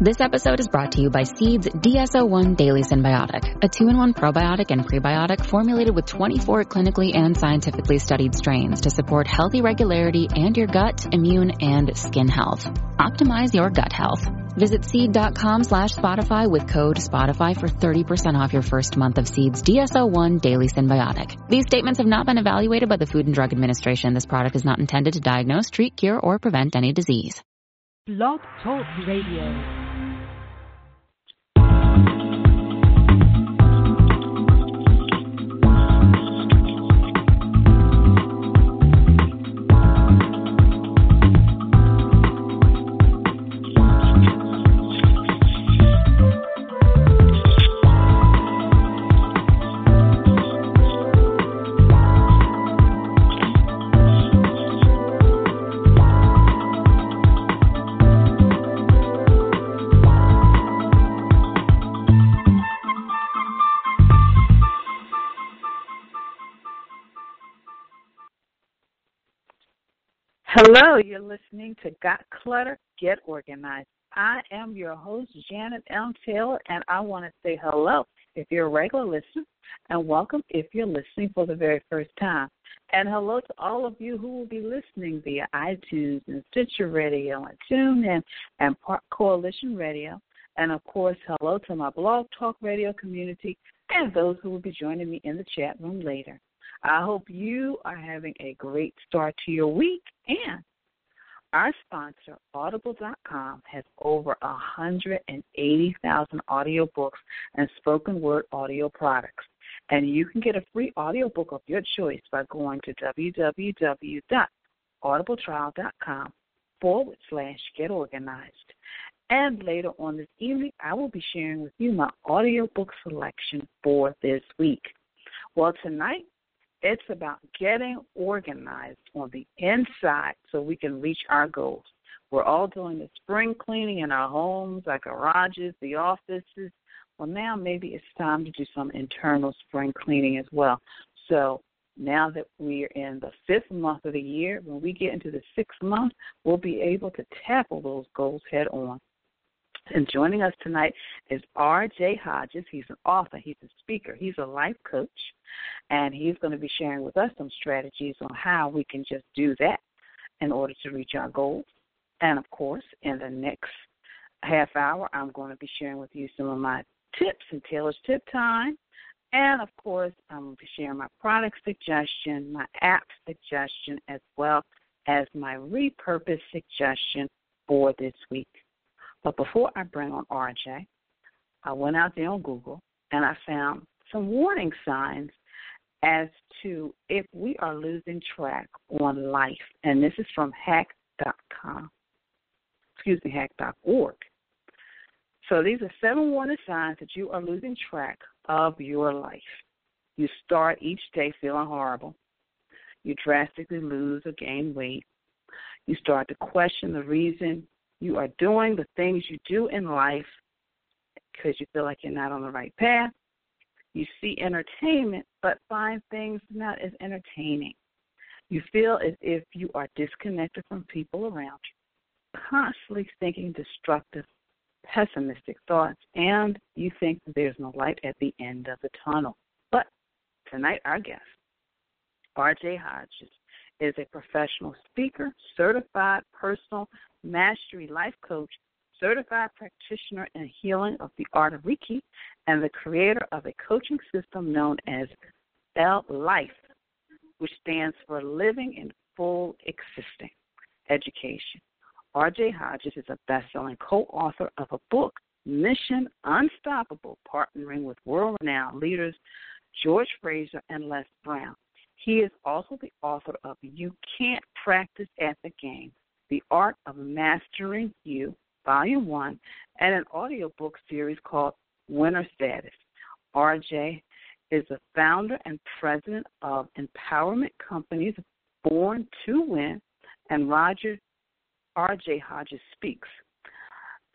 This episode is brought to you by Seed's DSO1 Daily Synbiotic, a two-in-one probiotic and prebiotic formulated with 24 clinically and scientifically studied strains to support healthy regularity and your gut, immune, and skin health. Optimize your gut health. Visit seed.com slash Spotify with code Spotify for 30% off your first month of Seed's DSO1 Daily Synbiotic. These statements have not been evaluated by the Food and Drug Administration. This product is not intended to diagnose, treat, cure, or prevent any disease. Blog Talk Radio. Hello, you're listening to Got Clutter, Get Organized. I am your host, Janet M. Taylor, and I want to say hello if you're a regular listener, and welcome if you're listening for the very first time. And hello to all of you who will be listening via iTunes and Stitcher Radio and TuneIn and Coalition Radio. And of course, hello to my blog talk radio community and those who will be joining me in the chat room later. I hope you are having a great start to your week. And our sponsor, Audible.com, has over 180,000 audiobooks and spoken word audio products. And you can get a free audiobook of your choice by going to www.audibletrial.com forward slash get organized. And later on this evening, I will be sharing with you my audiobook selection for this week. Well, tonight it's about getting organized on the inside so we can reach our goals. We're all doing the spring cleaning in our homes, our garages, the offices. Well, now maybe it's time to do some internal spring cleaning as well. So now that we're in the fifth month of the year, when we get into the sixth month, we'll be able to tackle those goals head on. And joining us tonight is R.J. Hodges. He's an author, he's a speaker, he's a life coach, and he's going to be sharing with us some strategies on how we can just do that in order to reach our goals. And of course, in the next half hour, I'm going to be sharing with you some of my tips and Taylor's tip time. And of course, I'm going to be sharing my product suggestion, my app suggestion, as well as my repurpose suggestion for this week. But before I bring on RJ, I went out there on Google and I found some warning signs as to if we are losing track on life. And this is from hack.com. Excuse me, hack.org. So these are seven warning signs that you are losing track of your life. You start each day feeling horrible. You drastically lose or gain weight. You start to question the reason you are doing the things you do in life because you feel like you're not on the right path. You see entertainment, but find things not as entertaining. You feel as if you are disconnected from people around you, constantly thinking destructive, pessimistic thoughts, and you think there's no light at the end of the tunnel. But tonight, our guest, RJ Hodges, is a professional speaker, certified personal mastery life coach, certified practitioner in healing of the art of Reiki, and the creator of a coaching system known as L Life, which stands for Living in Full Existing Education. RJ Hodges is a best selling co author of a book, Mission Unstoppable, partnering with world renowned leaders George Fraser and Les Brown. He is also the author of You Can't Practice at the Game The Art of Mastering You, Volume 1, and an audiobook series called Winner Status. RJ is the founder and president of empowerment companies Born to Win and Roger RJ Hodges Speaks.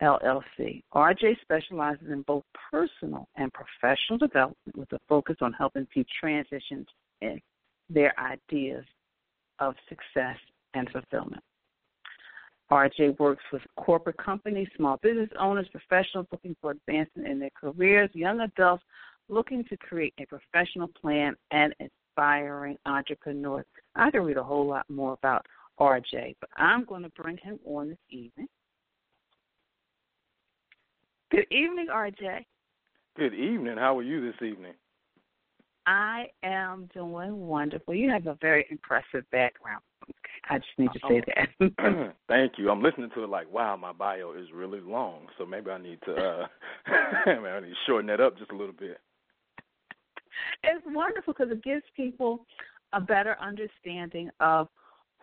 LLC. RJ specializes in both personal and professional development with a focus on helping people transition in their ideas of success and fulfillment. RJ works with corporate companies, small business owners, professionals looking for advancement in their careers, young adults looking to create a professional plan, and aspiring entrepreneurs. I can read a whole lot more about RJ, but I'm going to bring him on this evening. Good evening, RJ. Good evening. How are you this evening? I am doing wonderful. You have a very impressive background. I just need to say that. Thank you. I'm listening to it like, wow, my bio is really long, so maybe I need to uh maybe I need to shorten that up just a little bit. It's wonderful because it gives people a better understanding of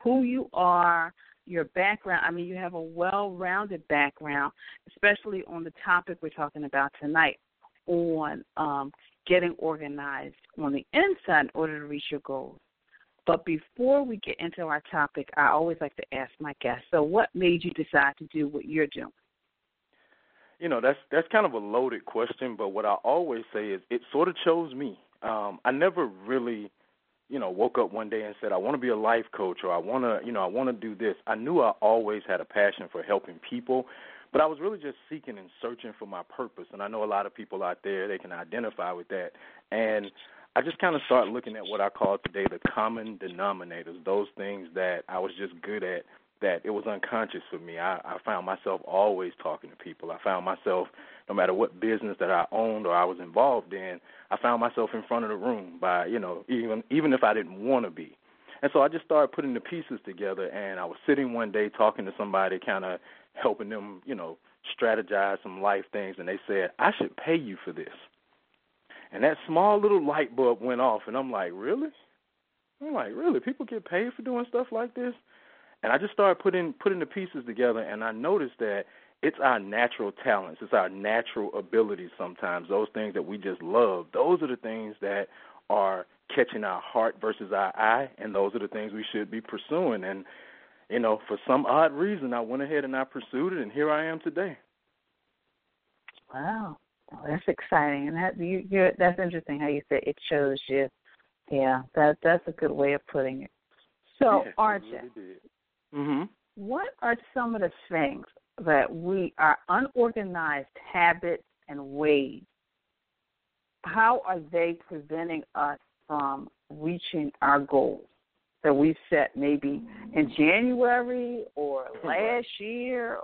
who you are, your background. I mean, you have a well-rounded background, especially on the topic we're talking about tonight on um, getting organized on the inside in order to reach your goals. But before we get into our topic, I always like to ask my guests. So, what made you decide to do what you're doing? You know, that's that's kind of a loaded question, but what I always say is it sort of chose me. Um, I never really, you know, woke up one day and said I want to be a life coach or I want to, you know, I want to do this. I knew I always had a passion for helping people, but I was really just seeking and searching for my purpose. And I know a lot of people out there they can identify with that. And I just kind of started looking at what I call today the common denominators, those things that I was just good at that it was unconscious for me. I, I found myself always talking to people. I found myself, no matter what business that I owned or I was involved in, I found myself in front of the room by, you know, even even if I didn't want to be. And so I just started putting the pieces together. And I was sitting one day talking to somebody, kind of helping them, you know, strategize some life things, and they said, "I should pay you for this." And that small little light bulb went off, and I'm like, really? I'm like, really? People get paid for doing stuff like this? And I just started putting putting the pieces together, and I noticed that it's our natural talents, it's our natural abilities. Sometimes those things that we just love, those are the things that are catching our heart versus our eye, and those are the things we should be pursuing. And you know, for some odd reason, I went ahead and I pursued it, and here I am today. Wow. Oh, that's exciting, and that you, you're that's interesting how you said it shows you. Yeah, that that's a good way of putting it. So, yes, RJ, really mm-hmm. what are some of the things that we are unorganized habits and ways? How are they preventing us from reaching our goals that we set maybe in January or last year?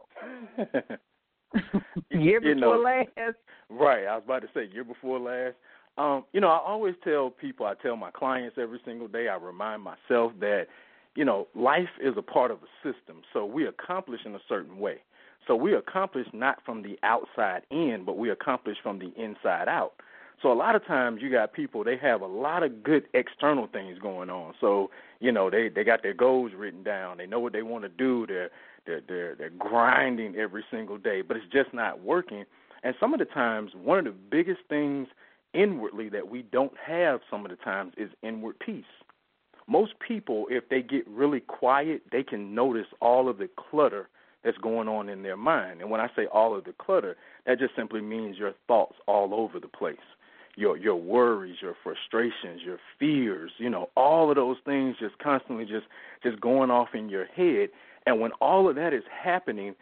year before you know, last. Right. I was about to say year before last. Um, you know, I always tell people, I tell my clients every single day, I remind myself that, you know, life is a part of a system. So we accomplish in a certain way. So we accomplish not from the outside in, but we accomplish from the inside out. So a lot of times you got people they have a lot of good external things going on. So you know they they got their goals written down. They know what they want to do. They're they're they're they're grinding every single day, but it's just not working. And some of the times, one of the biggest things inwardly that we don't have some of the times is inward peace. Most people, if they get really quiet, they can notice all of the clutter that's going on in their mind. And when I say all of the clutter, that just simply means your thoughts all over the place. Your your worries, your frustrations, your fears, you know, all of those things just constantly just just going off in your head and when all of that is happening,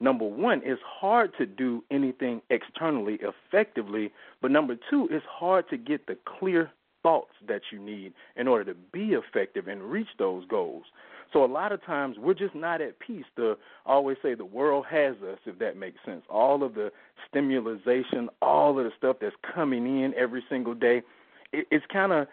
number one, it's hard to do anything externally effectively. But number two, it's hard to get the clear thoughts that you need in order to be effective and reach those goals. So a lot of times we're just not at peace. The I always say the world has us, if that makes sense. All of the stimulation, all of the stuff that's coming in every single day, it, it's kind of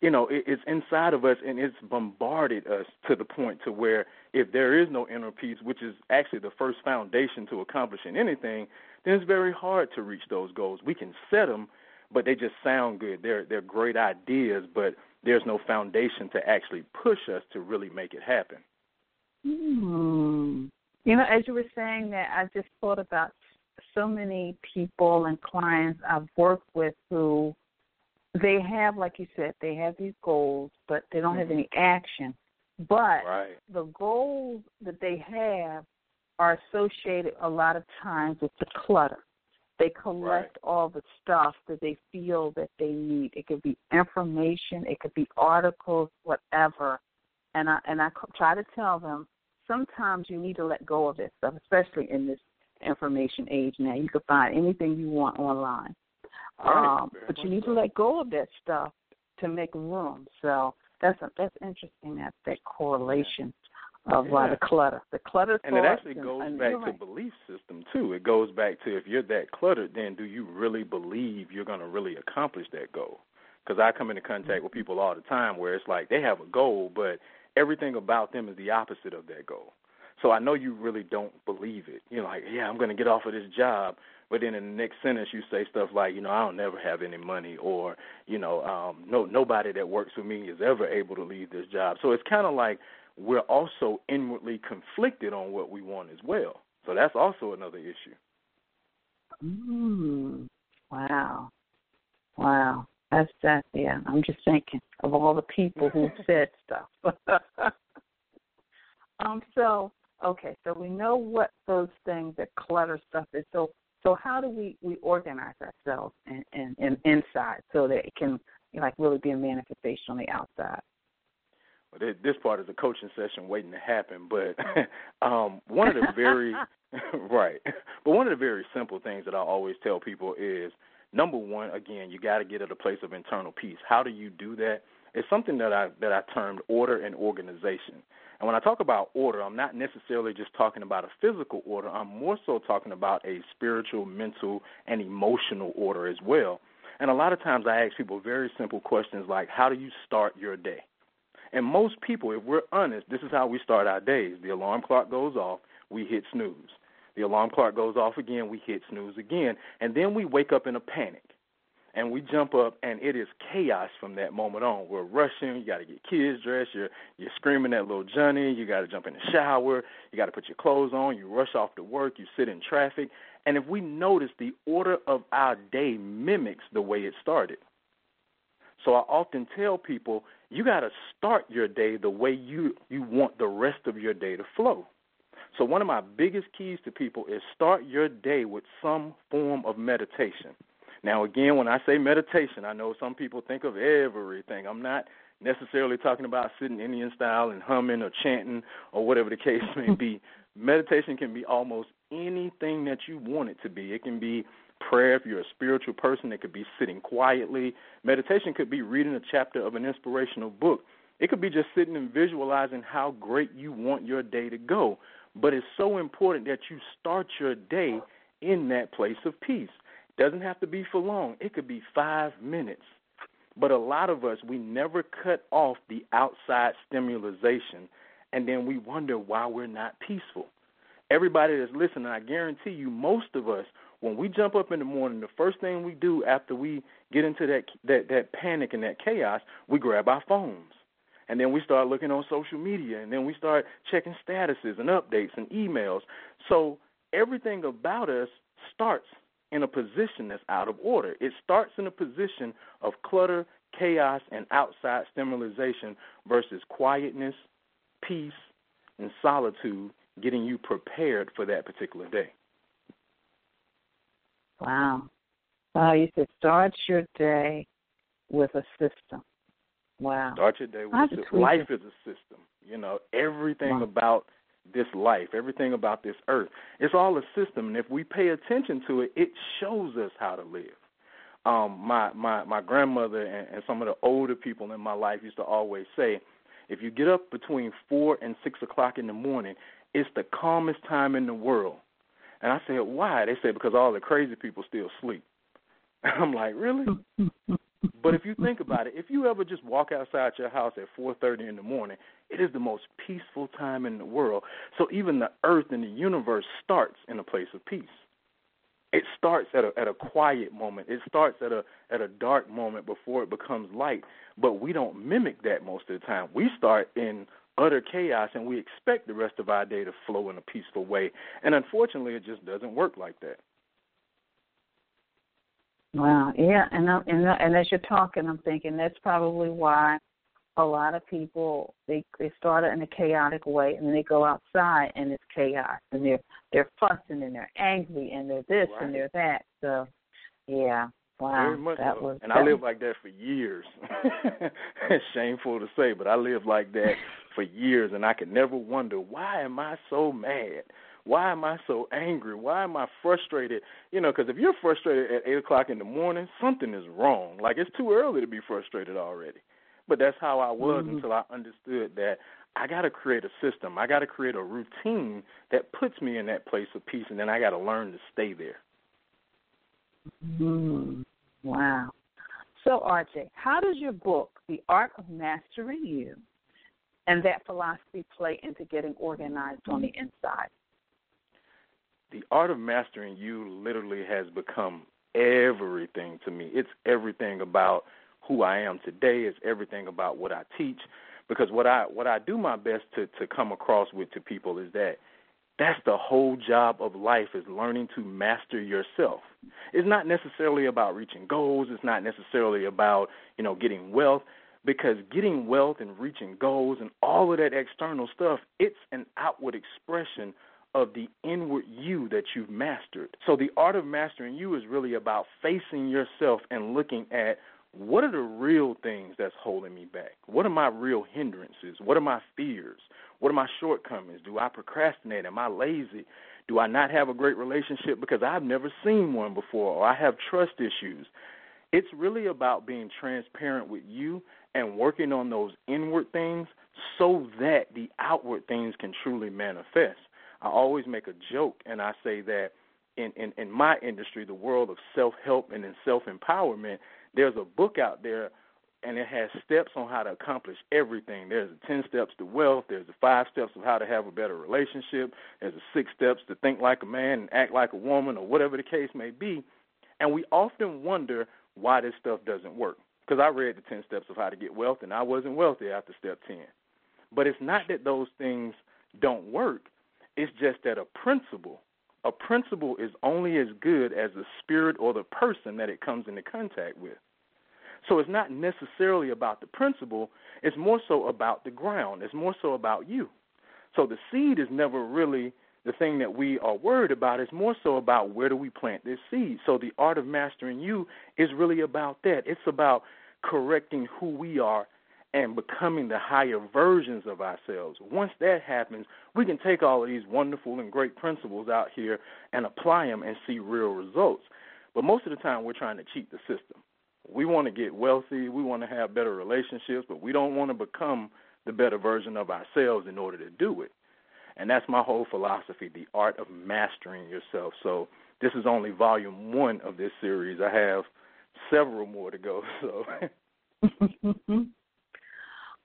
you know it, it's inside of us and it's bombarded us to the point to where if there is no inner peace which is actually the first foundation to accomplishing anything then it's very hard to reach those goals. We can set them but they just sound good. They're they're great ideas but there's no foundation to actually push us to really make it happen. Hmm. you know as you were saying that i just thought about so many people and clients i've worked with who they have, like you said, they have these goals, but they don't mm-hmm. have any action. But right. the goals that they have are associated a lot of times with the clutter. They collect right. all the stuff that they feel that they need. It could be information, it could be articles, whatever. And I and I try to tell them sometimes you need to let go of this stuff, especially in this information age now. You can find anything you want online. Right. Um, but you need to let go of that stuff to make room. So that's a, that's interesting that that correlation of yeah. uh, the clutter. The clutter and it actually goes and back right. to belief system too. It goes back to if you're that cluttered, then do you really believe you're going to really accomplish that goal? Because I come into contact with people all the time where it's like they have a goal, but everything about them is the opposite of that goal. So I know you really don't believe it. You're like, yeah, I'm going to get off of this job, but then in the next sentence you say stuff like, you know, I don't never have any money, or you know, um, no nobody that works for me is ever able to leave this job. So it's kind of like we're also inwardly conflicted on what we want as well. So that's also another issue. Mm, wow, wow. That's that. Yeah, I'm just thinking of all the people who said stuff. um. So okay. So we know what those things that clutter stuff is. So so how do we we organize ourselves and and, and inside so that it can like really be a manifestation on the outside? Well, this part is a coaching session waiting to happen, but um, one of the very right, but one of the very simple things that I always tell people is number one, again, you got to get at a place of internal peace. How do you do that? It's something that I that I termed order and organization. And when I talk about order, I'm not necessarily just talking about a physical order. I'm more so talking about a spiritual, mental, and emotional order as well. And a lot of times I ask people very simple questions like, how do you start your day? And most people, if we're honest, this is how we start our days. The alarm clock goes off, we hit snooze. The alarm clock goes off again, we hit snooze again. And then we wake up in a panic. And we jump up, and it is chaos from that moment on. We're rushing. You got to get kids dressed. You're you're screaming at little Johnny. You got to jump in the shower. You got to put your clothes on. You rush off to work. You sit in traffic. And if we notice, the order of our day mimics the way it started. So I often tell people you got to start your day the way you you want the rest of your day to flow. So one of my biggest keys to people is start your day with some form of meditation. Now again, when I say meditation, I know some people think of everything. I'm not necessarily talking about sitting Indian style and humming or chanting or whatever the case may be. Meditation can be almost anything that you want it to be. It can be prayer if you're a spiritual person. It could be sitting quietly. Meditation could be reading a chapter of an inspirational book. It could be just sitting and visualizing how great you want your day to go. But it's so important that you start your day in that place of peace. Doesn't have to be for long. It could be 5 minutes. But a lot of us, we never cut off the outside stimulation, and then we wonder why we're not peaceful. Everybody that's listening, I guarantee you, most of us, when we jump up in the morning, the first thing we do after we get into that that that panic and that chaos, we grab our phones. And then we start looking on social media and then we start checking statuses and updates and emails. So everything about us starts in a position that's out of order. It starts in a position of clutter, chaos, and outside stimulation versus quietness, peace, and solitude, getting you prepared for that particular day. Wow. Wow, you said start your day with a system. Wow. Start your day with a system. Life is a system. You know, everything wow. about this life, everything about this earth, it's all a system. And if we pay attention to it, it shows us how to live. Um, my my my grandmother and, and some of the older people in my life used to always say, if you get up between four and six o'clock in the morning, it's the calmest time in the world. And I said, why? They said because all the crazy people still sleep. I'm like, really? but if you think about it, if you ever just walk outside your house at 4:30 in the morning, it is the most peaceful time in the world. So even the earth and the universe starts in a place of peace. It starts at a at a quiet moment. It starts at a at a dark moment before it becomes light. But we don't mimic that most of the time. We start in utter chaos and we expect the rest of our day to flow in a peaceful way. And unfortunately, it just doesn't work like that. Wow, yeah, and I, and and as you're talking, I'm thinking that's probably why a lot of people they they start it in a chaotic way and then they go outside and it's chaos and they're they're fussing and they're angry and they're this right. and they're that. So, yeah, Wow, that so. was and that I lived like that for years. it's shameful to say, but I lived like that for years, and I could never wonder why am I so mad? Why am I so angry? Why am I frustrated? You know, because if you're frustrated at eight o'clock in the morning, something is wrong. Like it's too early to be frustrated already. But that's how I was mm-hmm. until I understood that I got to create a system. I got to create a routine that puts me in that place of peace, and then I got to learn to stay there. Mm, wow. So, RJ, how does your book, The Art of Mastering You, and that philosophy play into getting organized on the inside? The Art of Mastering You literally has become everything to me. It's everything about who I am today. It's everything about what I teach. Because what I what I do my best to to come across with to people is that that's the whole job of life is learning to master yourself. It's not necessarily about reaching goals, it's not necessarily about, you know, getting wealth because getting wealth and reaching goals and all of that external stuff, it's an outward expression of the inward you that you've mastered. So the art of mastering you is really about facing yourself and looking at what are the real things that's holding me back? What are my real hindrances? What are my fears? What are my shortcomings? Do I procrastinate? Am I lazy? Do I not have a great relationship because I've never seen one before or I have trust issues? It's really about being transparent with you and working on those inward things so that the outward things can truly manifest. I always make a joke and I say that in, in, in my industry, the world of self help and in self empowerment, there's a book out there and it has steps on how to accomplish everything. There's the 10 steps to wealth, there's the 5 steps of how to have a better relationship, there's the 6 steps to think like a man and act like a woman or whatever the case may be. And we often wonder why this stuff doesn't work. Because I read the 10 steps of how to get wealth and I wasn't wealthy after step 10. But it's not that those things don't work. It's just that a principle, a principle is only as good as the spirit or the person that it comes into contact with. So it's not necessarily about the principle, it's more so about the ground, it's more so about you. So the seed is never really the thing that we are worried about. It's more so about where do we plant this seed. So the art of mastering you is really about that. It's about correcting who we are and becoming the higher versions of ourselves. Once that happens, we can take all of these wonderful and great principles out here and apply them and see real results. But most of the time, we're trying to cheat the system. We want to get wealthy, we want to have better relationships, but we don't want to become the better version of ourselves in order to do it. And that's my whole philosophy the art of mastering yourself. So, this is only volume one of this series. I have several more to go. So.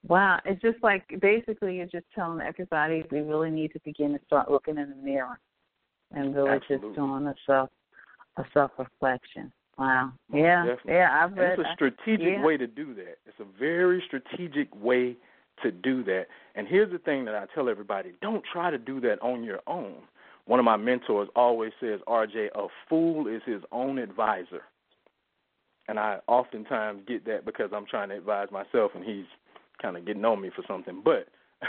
Wow, it's just like basically you're just telling everybody we really need to begin to start looking in the mirror and really Absolutely. just doing a self a self reflection. Wow. Yeah. Definitely. Yeah, I've read and it's a strategic yeah. way to do that. It's a very strategic way to do that. And here's the thing that I tell everybody, don't try to do that on your own. One of my mentors always says, RJ, a fool is his own advisor. And I oftentimes get that because I'm trying to advise myself and he's kind of getting on me for something, but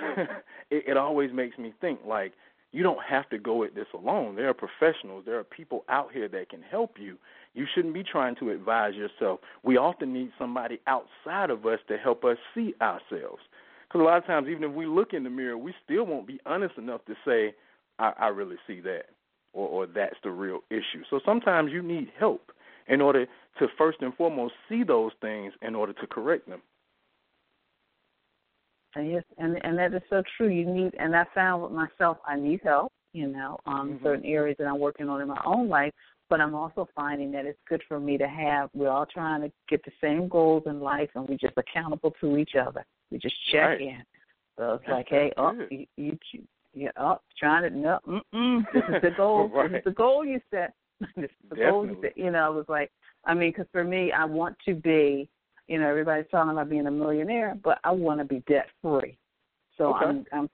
it, it always makes me think like you don't have to go at this alone. There are professionals, there are people out here that can help you. You shouldn't be trying to advise yourself. We often need somebody outside of us to help us see ourselves. Because a lot of times, even if we look in the mirror, we still won't be honest enough to say, I, I really see that, or, or that's the real issue. So sometimes you need help in order to first and foremost see those things in order to correct them. Yes, and and that is so true. You need, and I found with myself, I need help. You know, um, mm-hmm. certain areas that I'm working on in my own life. But I'm also finding that it's good for me to have. We're all trying to get the same goals in life, and we're just accountable to each other. We just check right. in. So it's like, hey, oh, you, you, you up, oh, trying to no, mm-mm, this is the goal. right. This is the goal you set. this is the Definitely. goal you set. You know, it was like, I mean, because for me, I want to be you know, everybody's talking about being a millionaire, but I want to be debt free. So okay. I'm, I'm,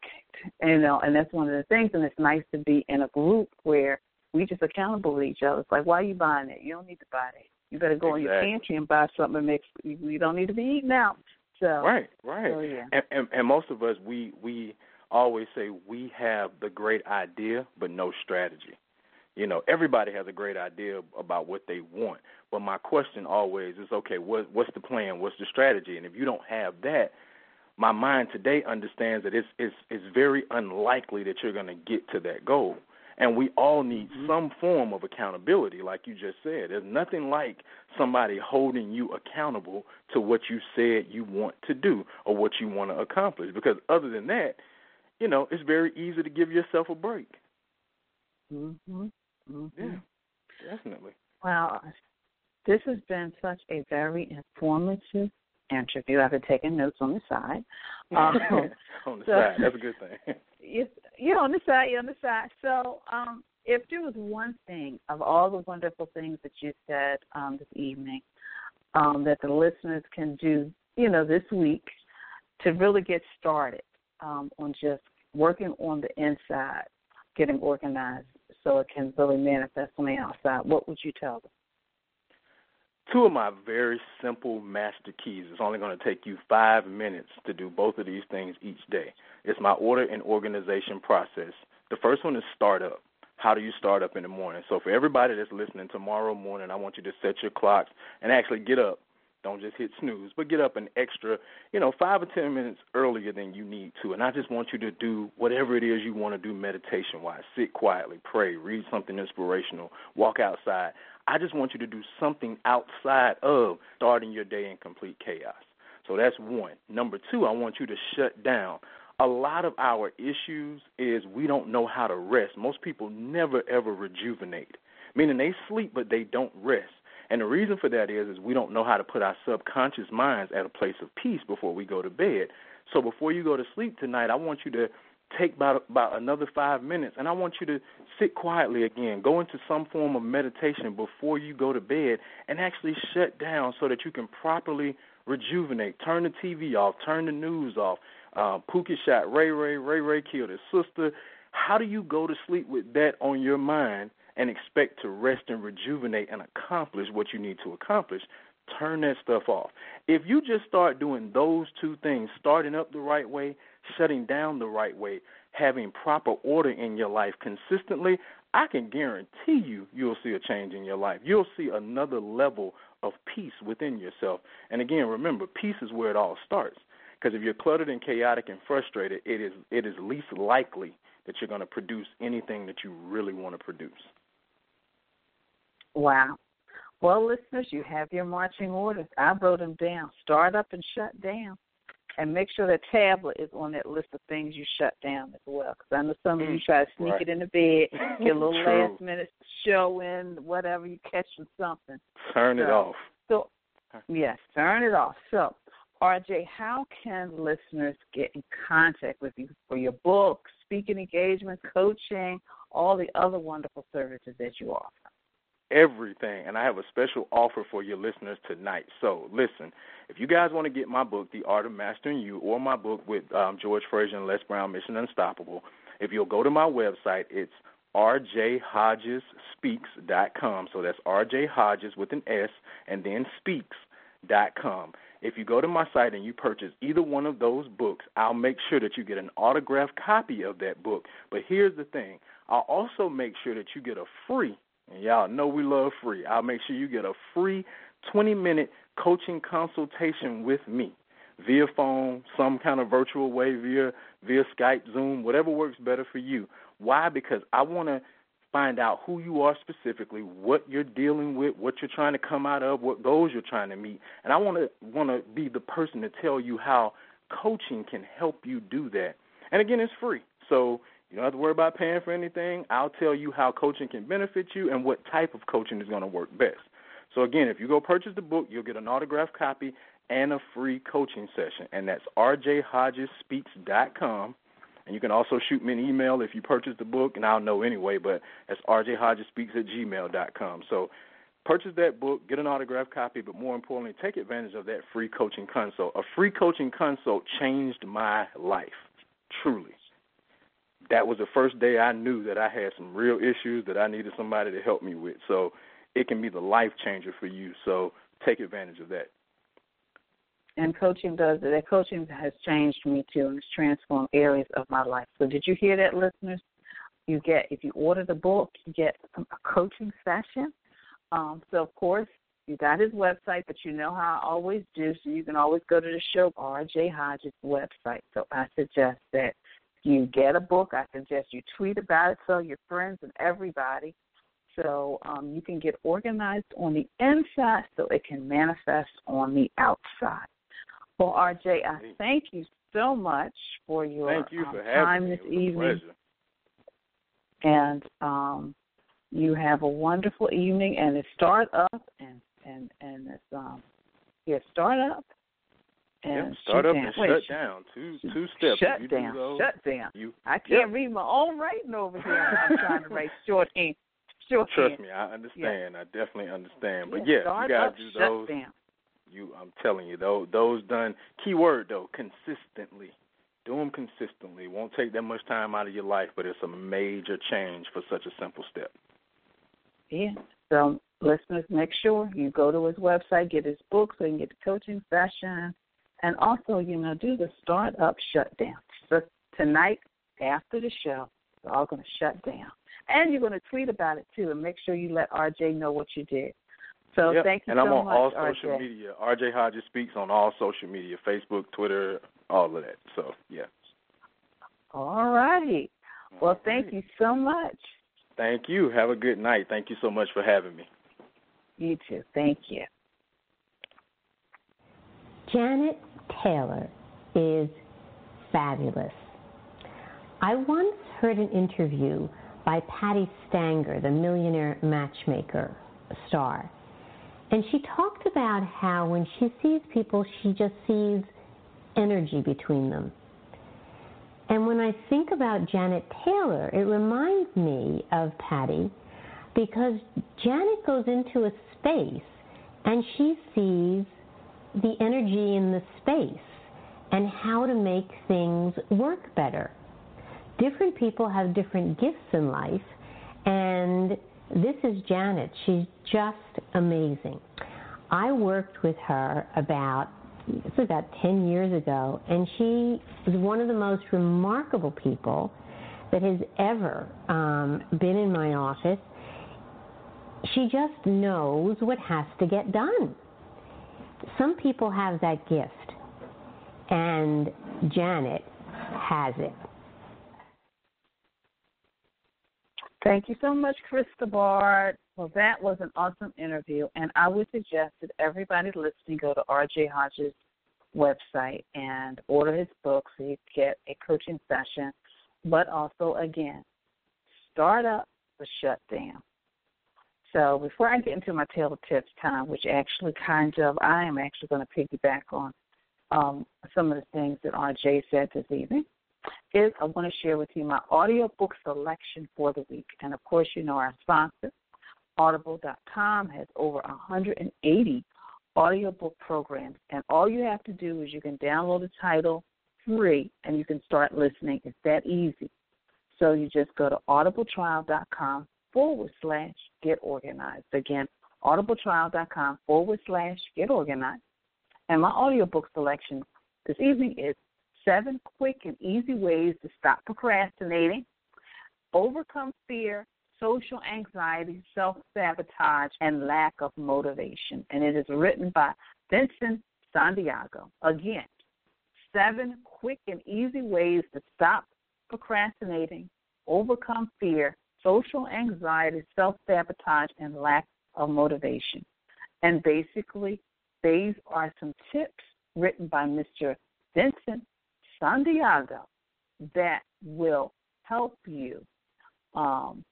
you know, and that's one of the things. And it's nice to be in a group where we just accountable to each other. It's like, why are you buying it? You don't need to buy it. You better go exactly. in your pantry and buy something that makes you don't need to be eating out. So right, right. So, yeah. and, and and most of us we we always say we have the great idea but no strategy. You know, everybody has a great idea about what they want, but my question always is, okay, what what's the plan? What's the strategy? And if you don't have that, my mind today understands that it's it's it's very unlikely that you're going to get to that goal. And we all need mm-hmm. some form of accountability, like you just said. There's nothing like somebody holding you accountable to what you said you want to do or what you want to accomplish. Because other than that, you know, it's very easy to give yourself a break. Mhm. Mm-hmm. Yeah, definitely. Well, this has been such a very informative interview. I've been taking notes on the side. Um, on the so, side, that's a good thing. you, yeah, on the side, yeah, on the side. So, um, if there was one thing of all the wonderful things that you said um, this evening um, that the listeners can do, you know, this week to really get started um, on just working on the inside, getting organized so it can really manifest on the outside, what would you tell them? Two of my very simple master keys. It's only going to take you five minutes to do both of these things each day. It's my order and organization process. The first one is start up. How do you start up in the morning? So, for everybody that's listening tomorrow morning, I want you to set your clocks and actually get up don't just hit snooze, but get up an extra, you know, five or ten minutes earlier than you need to. And I just want you to do whatever it is you want to do meditation wise. Sit quietly, pray, read something inspirational, walk outside. I just want you to do something outside of starting your day in complete chaos. So that's one. Number two, I want you to shut down. A lot of our issues is we don't know how to rest. Most people never ever rejuvenate, meaning they sleep but they don't rest. And the reason for that is is we don't know how to put our subconscious minds at a place of peace before we go to bed. So before you go to sleep tonight, I want you to take about about another 5 minutes and I want you to sit quietly again. Go into some form of meditation before you go to bed and actually shut down so that you can properly rejuvenate. Turn the TV off, turn the news off. Uh, Pookie shot Ray Ray, Ray Ray killed his sister. How do you go to sleep with that on your mind and expect to rest and rejuvenate and accomplish what you need to accomplish, turn that stuff off. If you just start doing those two things, starting up the right way, shutting down the right way, having proper order in your life consistently, I can guarantee you you'll see a change in your life. You'll see another level of peace within yourself. And again, remember, peace is where it all starts. Because if you're cluttered and chaotic and frustrated, it is it is least likely that you're going to produce anything that you really want to produce. Wow. Well, listeners, you have your marching orders. I wrote them down. Start up and shut down. And make sure the tablet is on that list of things you shut down as well. Because I know some of you mm, try to sneak right. it in the bed, get a little last minute show in, whatever, you catch something. Turn so, it off. So, yes, turn it off. So, RJ, how can listeners get in contact with you for your book, speaking engagements, coaching, all the other wonderful services that you offer? Everything. And I have a special offer for your listeners tonight. So listen, if you guys want to get my book, The Art of Mastering You, or my book with um, George Fraser and Les Brown, Mission Unstoppable, if you'll go to my website, it's rjhodgesspeaks.com. So that's RJ Hodges with an S and then speaks.com. If you go to my site and you purchase either one of those books, I'll make sure that you get an autographed copy of that book. But here's the thing I'll also make sure that you get a free and y'all know we love free. I'll make sure you get a free 20 minute coaching consultation with me via phone, some kind of virtual way, via via Skype, Zoom, whatever works better for you. Why? Because I want to find out who you are specifically, what you're dealing with, what you're trying to come out of, what goals you're trying to meet, and I want to want to be the person to tell you how coaching can help you do that. And again, it's free. So you don't have to worry about paying for anything. I'll tell you how coaching can benefit you and what type of coaching is going to work best. So again, if you go purchase the book, you'll get an autographed copy and a free coaching session, and that's rjhodgesspeaks.com. And you can also shoot me an email if you purchase the book, and I'll know anyway, but that's rjhodgesspeaks at gmail.com. So purchase that book, get an autographed copy, but more importantly, take advantage of that free coaching consult. A free coaching consult changed my life, truly that was the first day I knew that I had some real issues that I needed somebody to help me with. So it can be the life changer for you. So take advantage of that. And coaching does. That coaching has changed me too and it's transformed areas of my life. So did you hear that, listeners? You get if you order the book, you get a coaching session. Um, so of course, You got his website, but you know how I always do, so you can always go to the show RJ Hodges website. So I suggest that you get a book. I suggest you tweet about it, tell your friends and everybody, so um, you can get organized on the inside, so it can manifest on the outside. Well, RJ, I thank you so much for your thank you um, time having this evening, and um, you have a wonderful evening. And it start up and and and it's um yeah start up start up down. and Wait, shut down. Two two steps. Shut you down. those, shut down. You, I can't read my own writing over here. I'm trying to write short shorthand. Shorthand. Trust me, I understand. I definitely understand. But yeah, yeah, you gotta up, do shut those. down. You, I'm telling you, those those done. Key word though, consistently. Do them consistently. Won't take that much time out of your life, but it's a major change for such a simple step. Yeah. So listeners, make sure you go to his website, get his book so you can get the coaching session, and also, you know, do the start up shutdown. So tonight, after the show, we're all going to shut down. And you're going to tweet about it too, and make sure you let RJ know what you did. So yep. thank you and so much. And I'm on much, all RJ. social media. RJ Hodges speaks on all social media: Facebook, Twitter, all of that. So yeah. All righty. Well, All thank right. you so much. Thank you. Have a good night. Thank you so much for having me. You too. Thank you. Janet Taylor is fabulous. I once heard an interview by Patti Stanger, the millionaire matchmaker star, and she talked about how when she sees people, she just sees energy between them. And when I think about Janet Taylor, it reminds me of Patti because Janet goes into a space and she sees the energy in the space and how to make things work better. Different people have different gifts in life, and this is Janet. She's just amazing. I worked with her about about 10 years ago, and she is one of the most remarkable people that has ever um, been in my office. She just knows what has to get done. Some people have that gift, and Janet has it. Thank you so much, Krista Bard. Well, that was an awesome interview, and I would suggest that everybody listening go to RJ Hodges' website and order his book so you get a coaching session. But also, again, start up the shutdown. So before I get into my Taylor's tip time, which actually kind of I am actually going to piggyback on um, some of the things that RJ said this evening, is I want to share with you my audiobook selection for the week. And of course, you know our sponsor, Audible.com, has over 180 audiobook programs. And all you have to do is you can download the title free and you can start listening. It's that easy. So you just go to audibletrial.com forward slash get organized. Again, audibletrial.com forward slash get organized. And my audiobook selection this evening is seven quick and easy ways to stop procrastinating, overcome fear, social anxiety, self sabotage, and lack of motivation. And it is written by Vincent Santiago. Again, seven quick and easy ways to stop procrastinating, overcome fear, social anxiety, self sabotage, and lack of motivation. And basically, these are some tips written by Mr. Vincent Santiago that will help you um,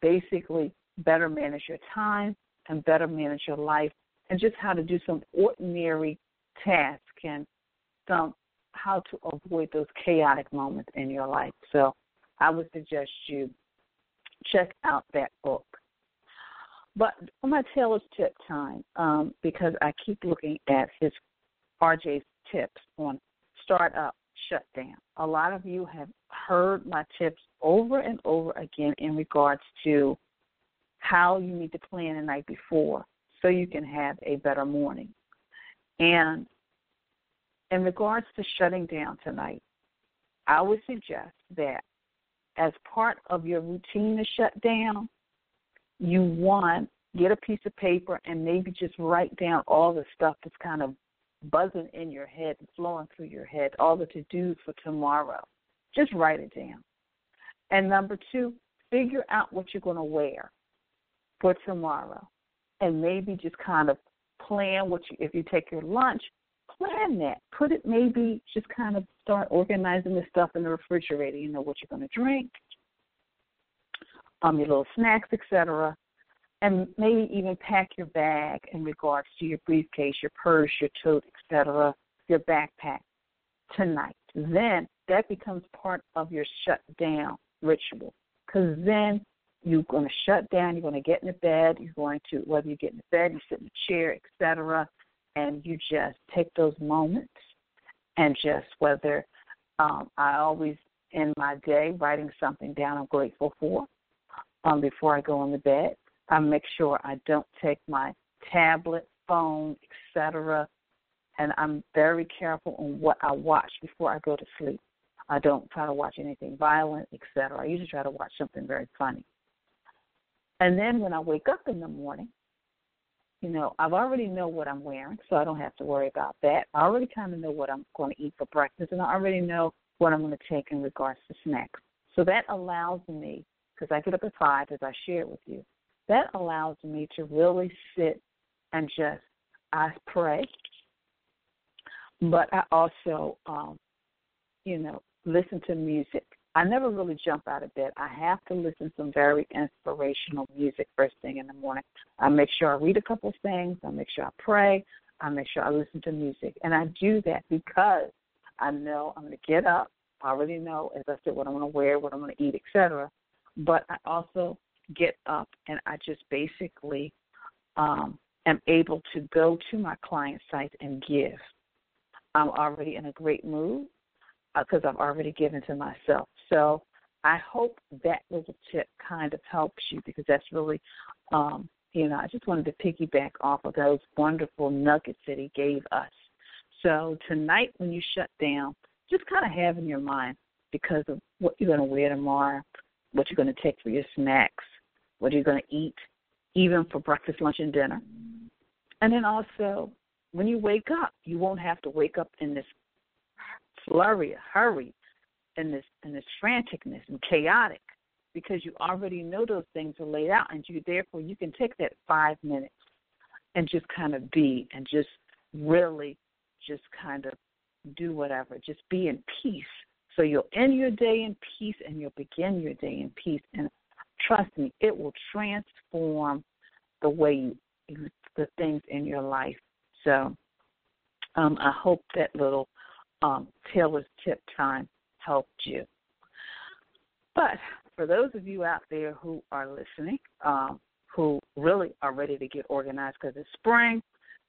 basically better manage your time and better manage your life and just how to do some ordinary tasks and some how to avoid those chaotic moments in your life. So I would suggest you check out that book. But for my Taylor's tip time, um, because I keep looking at his RJ's tips on startup shutdown. A lot of you have heard my tips over and over again in regards to how you need to plan the night before so you can have a better morning. And in regards to shutting down tonight, I would suggest that as part of your routine to shut down, you want get a piece of paper and maybe just write down all the stuff that's kind of buzzing in your head and flowing through your head, all the to dos for tomorrow. Just write it down. And number two, figure out what you're going to wear for tomorrow. And maybe just kind of plan what you, if you take your lunch, plan that. Put it maybe just kind of start organizing the stuff in the refrigerator. You know what you're going to drink, um, your little snacks, etc. And maybe even pack your bag in regards to your briefcase, your purse, your tote, etc., your backpack tonight. Then that becomes part of your shutdown ritual. Because then you're going to shut down, you're going to get in the bed, you're going to, whether you get in the bed, you sit in the chair, etc., and you just take those moments and just whether um, I always in my day writing something down I'm grateful for um, before I go in the bed. I make sure I don't take my tablet, phone, etc. And I'm very careful on what I watch before I go to sleep. I don't try to watch anything violent, etc. I usually try to watch something very funny. And then when I wake up in the morning, you know, I've already know what I'm wearing, so I don't have to worry about that. I already kind of know what I'm going to eat for breakfast, and I already know what I'm going to take in regards to snacks. So that allows me, because I get up at five, as I shared with you, that allows me to really sit and just I pray, but I also, um, you know, listen to music. I never really jump out of bed. I have to listen to some very inspirational music first thing in the morning. I make sure I read a couple of things. I make sure I pray. I make sure I listen to music, and I do that because I know I'm going to get up. I already know, as I said, what I'm going to wear, what I'm going to eat, etc. But I also get up and I just basically um, am able to go to my client site and give. I'm already in a great mood because uh, I've already given to myself. So I hope that little tip kind of helps you because that's really, um, you know, I just wanted to piggyback off of those wonderful nuggets that he gave us. So tonight, when you shut down, just kind of have in your mind because of what you're going to wear tomorrow, what you're going to take for your snacks, what you're going to eat, even for breakfast, lunch, and dinner. And then also, when you wake up, you won't have to wake up in this flurry, hurry, and this and this franticness and chaotic because you already know those things are laid out and you therefore you can take that five minutes and just kind of be and just really just kind of do whatever. Just be in peace. So you'll end your day in peace and you'll begin your day in peace. And trust me, it will transform the way you the things in your life. So um, I hope that little um, Taylor's tip time helped you. But for those of you out there who are listening, um, who really are ready to get organized because it's spring,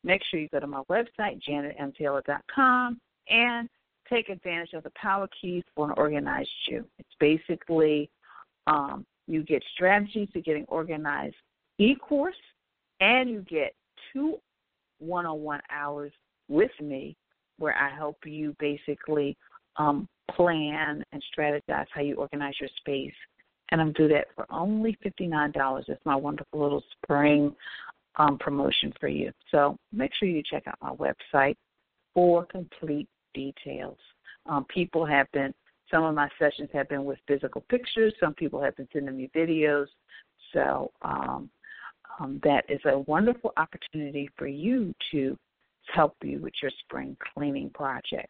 make sure you go to my website, janetmtaylor.com, and take advantage of the power keys for an organized you. It's basically um, you get strategies to getting organized e course, and you get two one on one hours with me where I help you basically um, plan and strategize how you organize your space. And I'm do that for only $59. It's my wonderful little spring um, promotion for you. So make sure you check out my website for complete details. Um, people have been, some of my sessions have been with physical pictures, some people have been sending me videos. So um, um, that is a wonderful opportunity for you to help you with your spring cleaning project.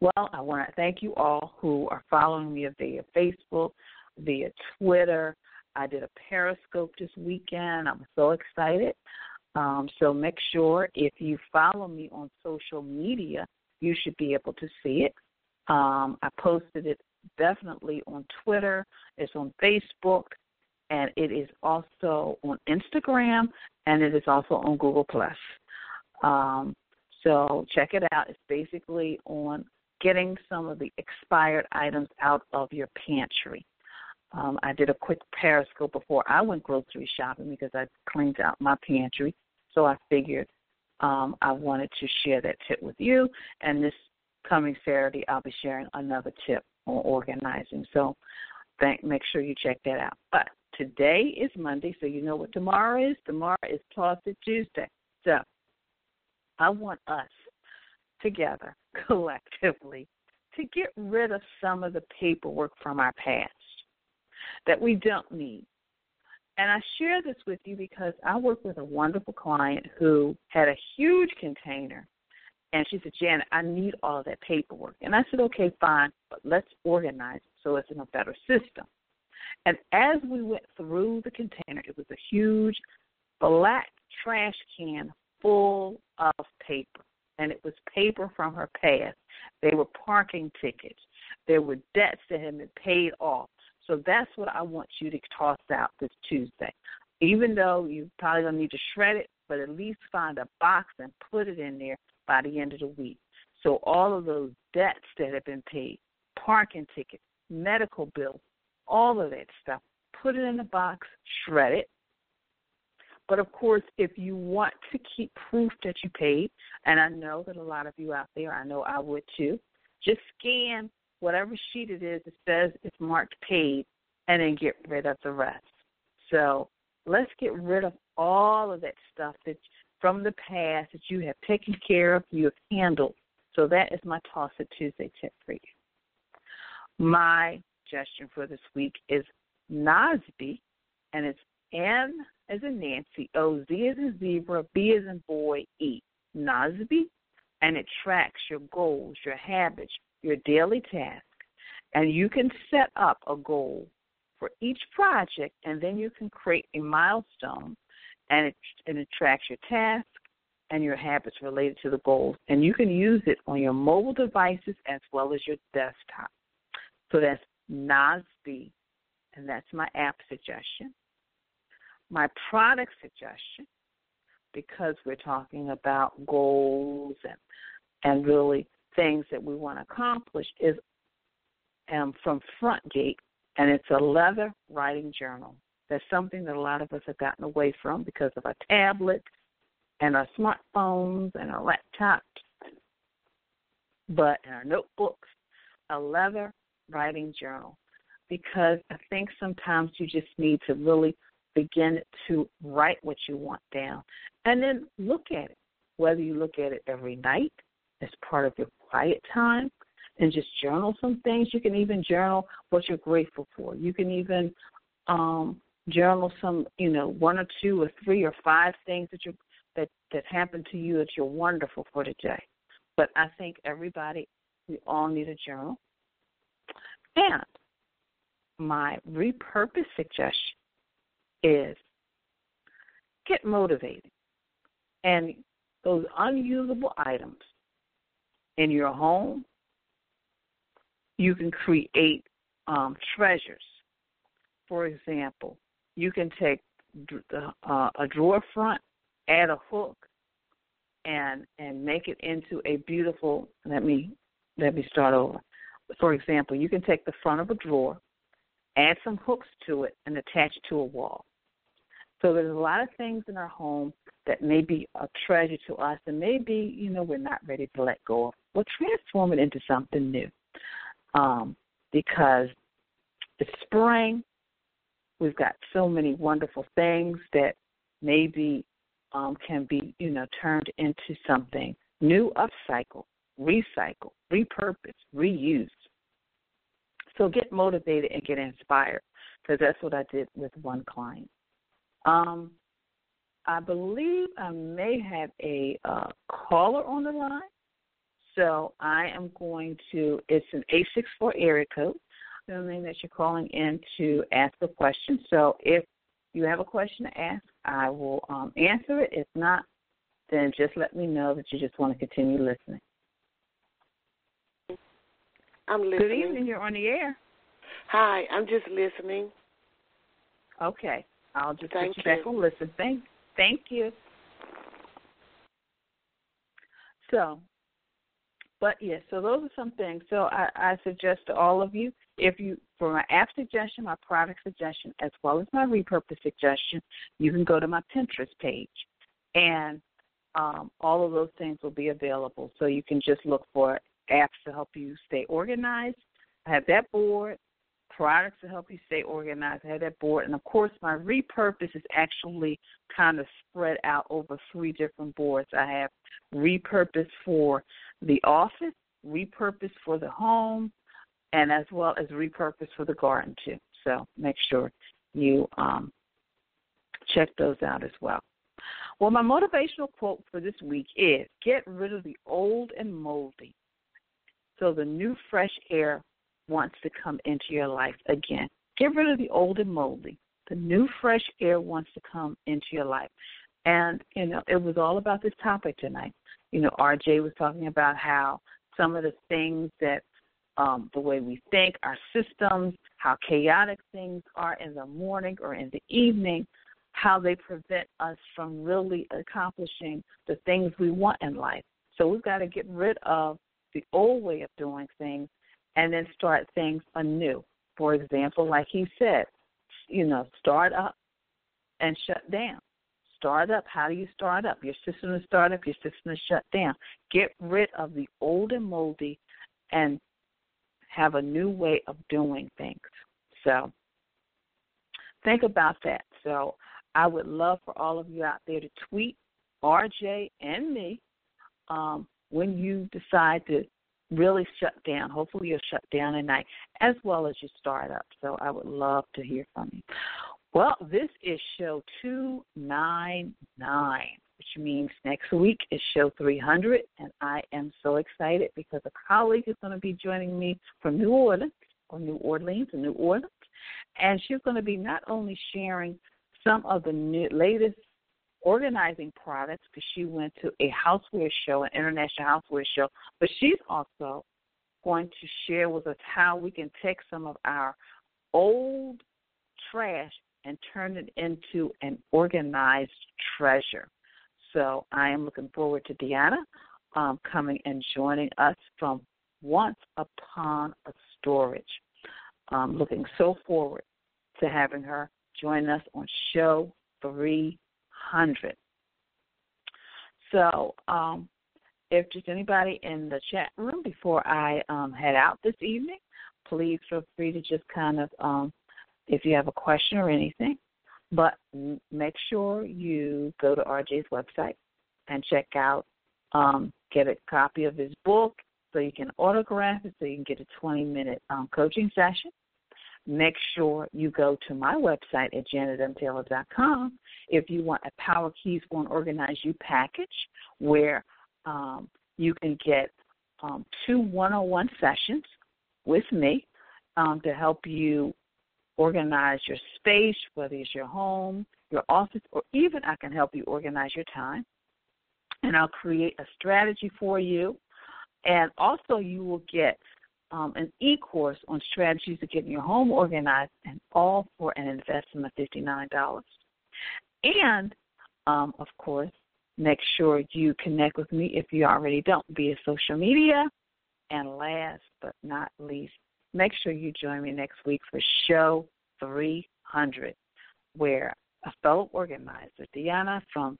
Well, I want to thank you all who are following me via Facebook, via Twitter. I did a Periscope this weekend. I'm so excited. Um, so make sure if you follow me on social media, you should be able to see it. Um, I posted it definitely on Twitter, it's on Facebook, and it is also on Instagram, and it is also on Google Plus. Um, so check it out. It's basically on getting some of the expired items out of your pantry. Um, I did a quick periscope before I went grocery shopping because I cleaned out my pantry. So I figured um, I wanted to share that tip with you. And this coming Saturday, I'll be sharing another tip on organizing. So thank, make sure you check that out. But today is Monday, so you know what tomorrow is. Tomorrow is Toss It Tuesday. So I want us together collectively to get rid of some of the paperwork from our past that we don't need. And I share this with you because I work with a wonderful client who had a huge container. And she said, Janet, I need all that paperwork. And I said, okay, fine, but let's organize it so it's in a better system. And as we went through the container, it was a huge black trash can full of paper. And it was paper from her past. They were parking tickets. There were debts that had been paid off. So that's what I want you to toss out this Tuesday. Even though you probably don't need to shred it, but at least find a box and put it in there by the end of the week. So all of those debts that have been paid, parking tickets, medical bills, all of that stuff, put it in a box, shred it. But of course, if you want to keep proof that you paid, and I know that a lot of you out there, I know I would too, just scan whatever sheet it is that says it's marked paid and then get rid of the rest. So let's get rid of all of that stuff that from the past that you have taken care of, you have handled. So that is my Toss It Tuesday tip for you. My suggestion for this week is Nozbe, and it's N as in Nancy, O Z as in zebra, B as in boy, E. Nozbe, and it tracks your goals, your habits, your daily tasks, and you can set up a goal for each project, and then you can create a milestone, and it, and it tracks your tasks and your habits related to the goals, and you can use it on your mobile devices as well as your desktop. So that's Nozbe, and that's my app suggestion. My product suggestion, because we're talking about goals and and really things that we want to accomplish is um, from Frontgate, and it's a leather writing journal. That's something that a lot of us have gotten away from because of our tablets and our smartphones and our laptops, but in our notebooks, a leather writing journal. Because I think sometimes you just need to really begin to write what you want down and then look at it. Whether you look at it every night as part of your quiet time and just journal some things. You can even journal what you're grateful for. You can even um, journal some, you know, one or two or three or five things that you that that happened to you that you're wonderful for today. But I think everybody, we all need a journal. And my repurpose suggestion is get motivated. And those unusable items in your home, you can create um, treasures. For example, you can take uh, a drawer front, add a hook, and and make it into a beautiful. Let me let me start over. For example, you can take the front of a drawer, add some hooks to it, and attach it to a wall. So there's a lot of things in our home that may be a treasure to us and maybe, you know, we're not ready to let go of. We'll transform it into something new. Um, because it's spring. We've got so many wonderful things that maybe um, can be, you know, turned into something new, upcycle, recycle, repurpose, reuse. So get motivated and get inspired because that's what I did with one client. Um, I believe I may have a uh, caller on the line. So I am going to, it's an 864 area code, assuming that you're calling in to ask a question. So if you have a question to ask, I will um, answer it. If not, then just let me know that you just want to continue listening. I'm listening. Good evening. You're on the air. Hi, I'm just listening. Okay. I'll just Thank put you, you. back on listen. Thank, thank you. So, but yes, yeah, so those are some things. So I, I suggest to all of you, if you, for my app suggestion, my product suggestion, as well as my repurpose suggestion, you can go to my Pinterest page, and um, all of those things will be available. So you can just look for apps to help you stay organized. I have that board. Products to help you stay organized. I have that board. And of course, my repurpose is actually kind of spread out over three different boards. I have repurpose for the office, repurpose for the home, and as well as repurpose for the garden too. So make sure you um, check those out as well. Well, my motivational quote for this week is get rid of the old and moldy so the new fresh air wants to come into your life again. Get rid of the old and moldy. The new fresh air wants to come into your life. And, you know, it was all about this topic tonight. You know, RJ was talking about how some of the things that um, the way we think, our systems, how chaotic things are in the morning or in the evening, how they prevent us from really accomplishing the things we want in life. So we've got to get rid of the old way of doing things and then start things anew. For example, like he said, you know, start up and shut down. Start up. How do you start up? Your system to start up, your system to shut down. Get rid of the old and moldy and have a new way of doing things. So think about that. So I would love for all of you out there to tweet RJ and me um, when you decide to really shut down. Hopefully, you'll shut down at night as well as you start up. So I would love to hear from you. Well, this is show 299, which means next week is show 300. And I am so excited because a colleague is going to be joining me from New Orleans, or New Orleans, or New Orleans. And she's going to be not only sharing some of the new, latest organizing products because she went to a houseware show, an international houseware show, but she's also going to share with us how we can take some of our old trash and turn it into an organized treasure. So I am looking forward to Deanna um, coming and joining us from Once Upon a Storage. I'm looking so forward to having her join us on show three hundred. So, um, if there's anybody in the chat room before I um, head out this evening, please feel free to just kind of, um, if you have a question or anything, but make sure you go to RJ's website and check out, um, get a copy of his book so you can autograph it so you can get a 20 minute um, coaching session make sure you go to my website at janetmtaylor.com if you want a Power Keys One Organize You package where um, you can get um, two one on one sessions with me um, to help you organize your space, whether it's your home, your office, or even I can help you organize your time. And I'll create a strategy for you. And also, you will get um, an e course on strategies to getting your home organized, and all for an investment of $59. And, um, of course, make sure you connect with me if you already don't via social media. And last but not least, make sure you join me next week for show 300, where a fellow organizer, Deanna from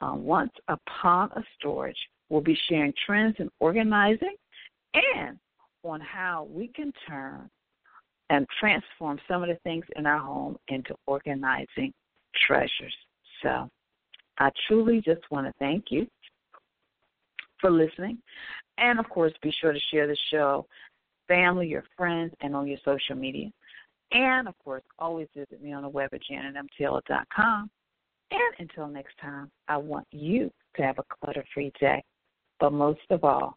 um, Once Upon a Storage, will be sharing trends in organizing and on how we can turn and transform some of the things in our home into organizing treasures. So I truly just want to thank you for listening. And of course, be sure to share the show, family, your friends, and on your social media. And of course, always visit me on the web at janetmtaylor.com. And until next time, I want you to have a clutter free day. But most of all,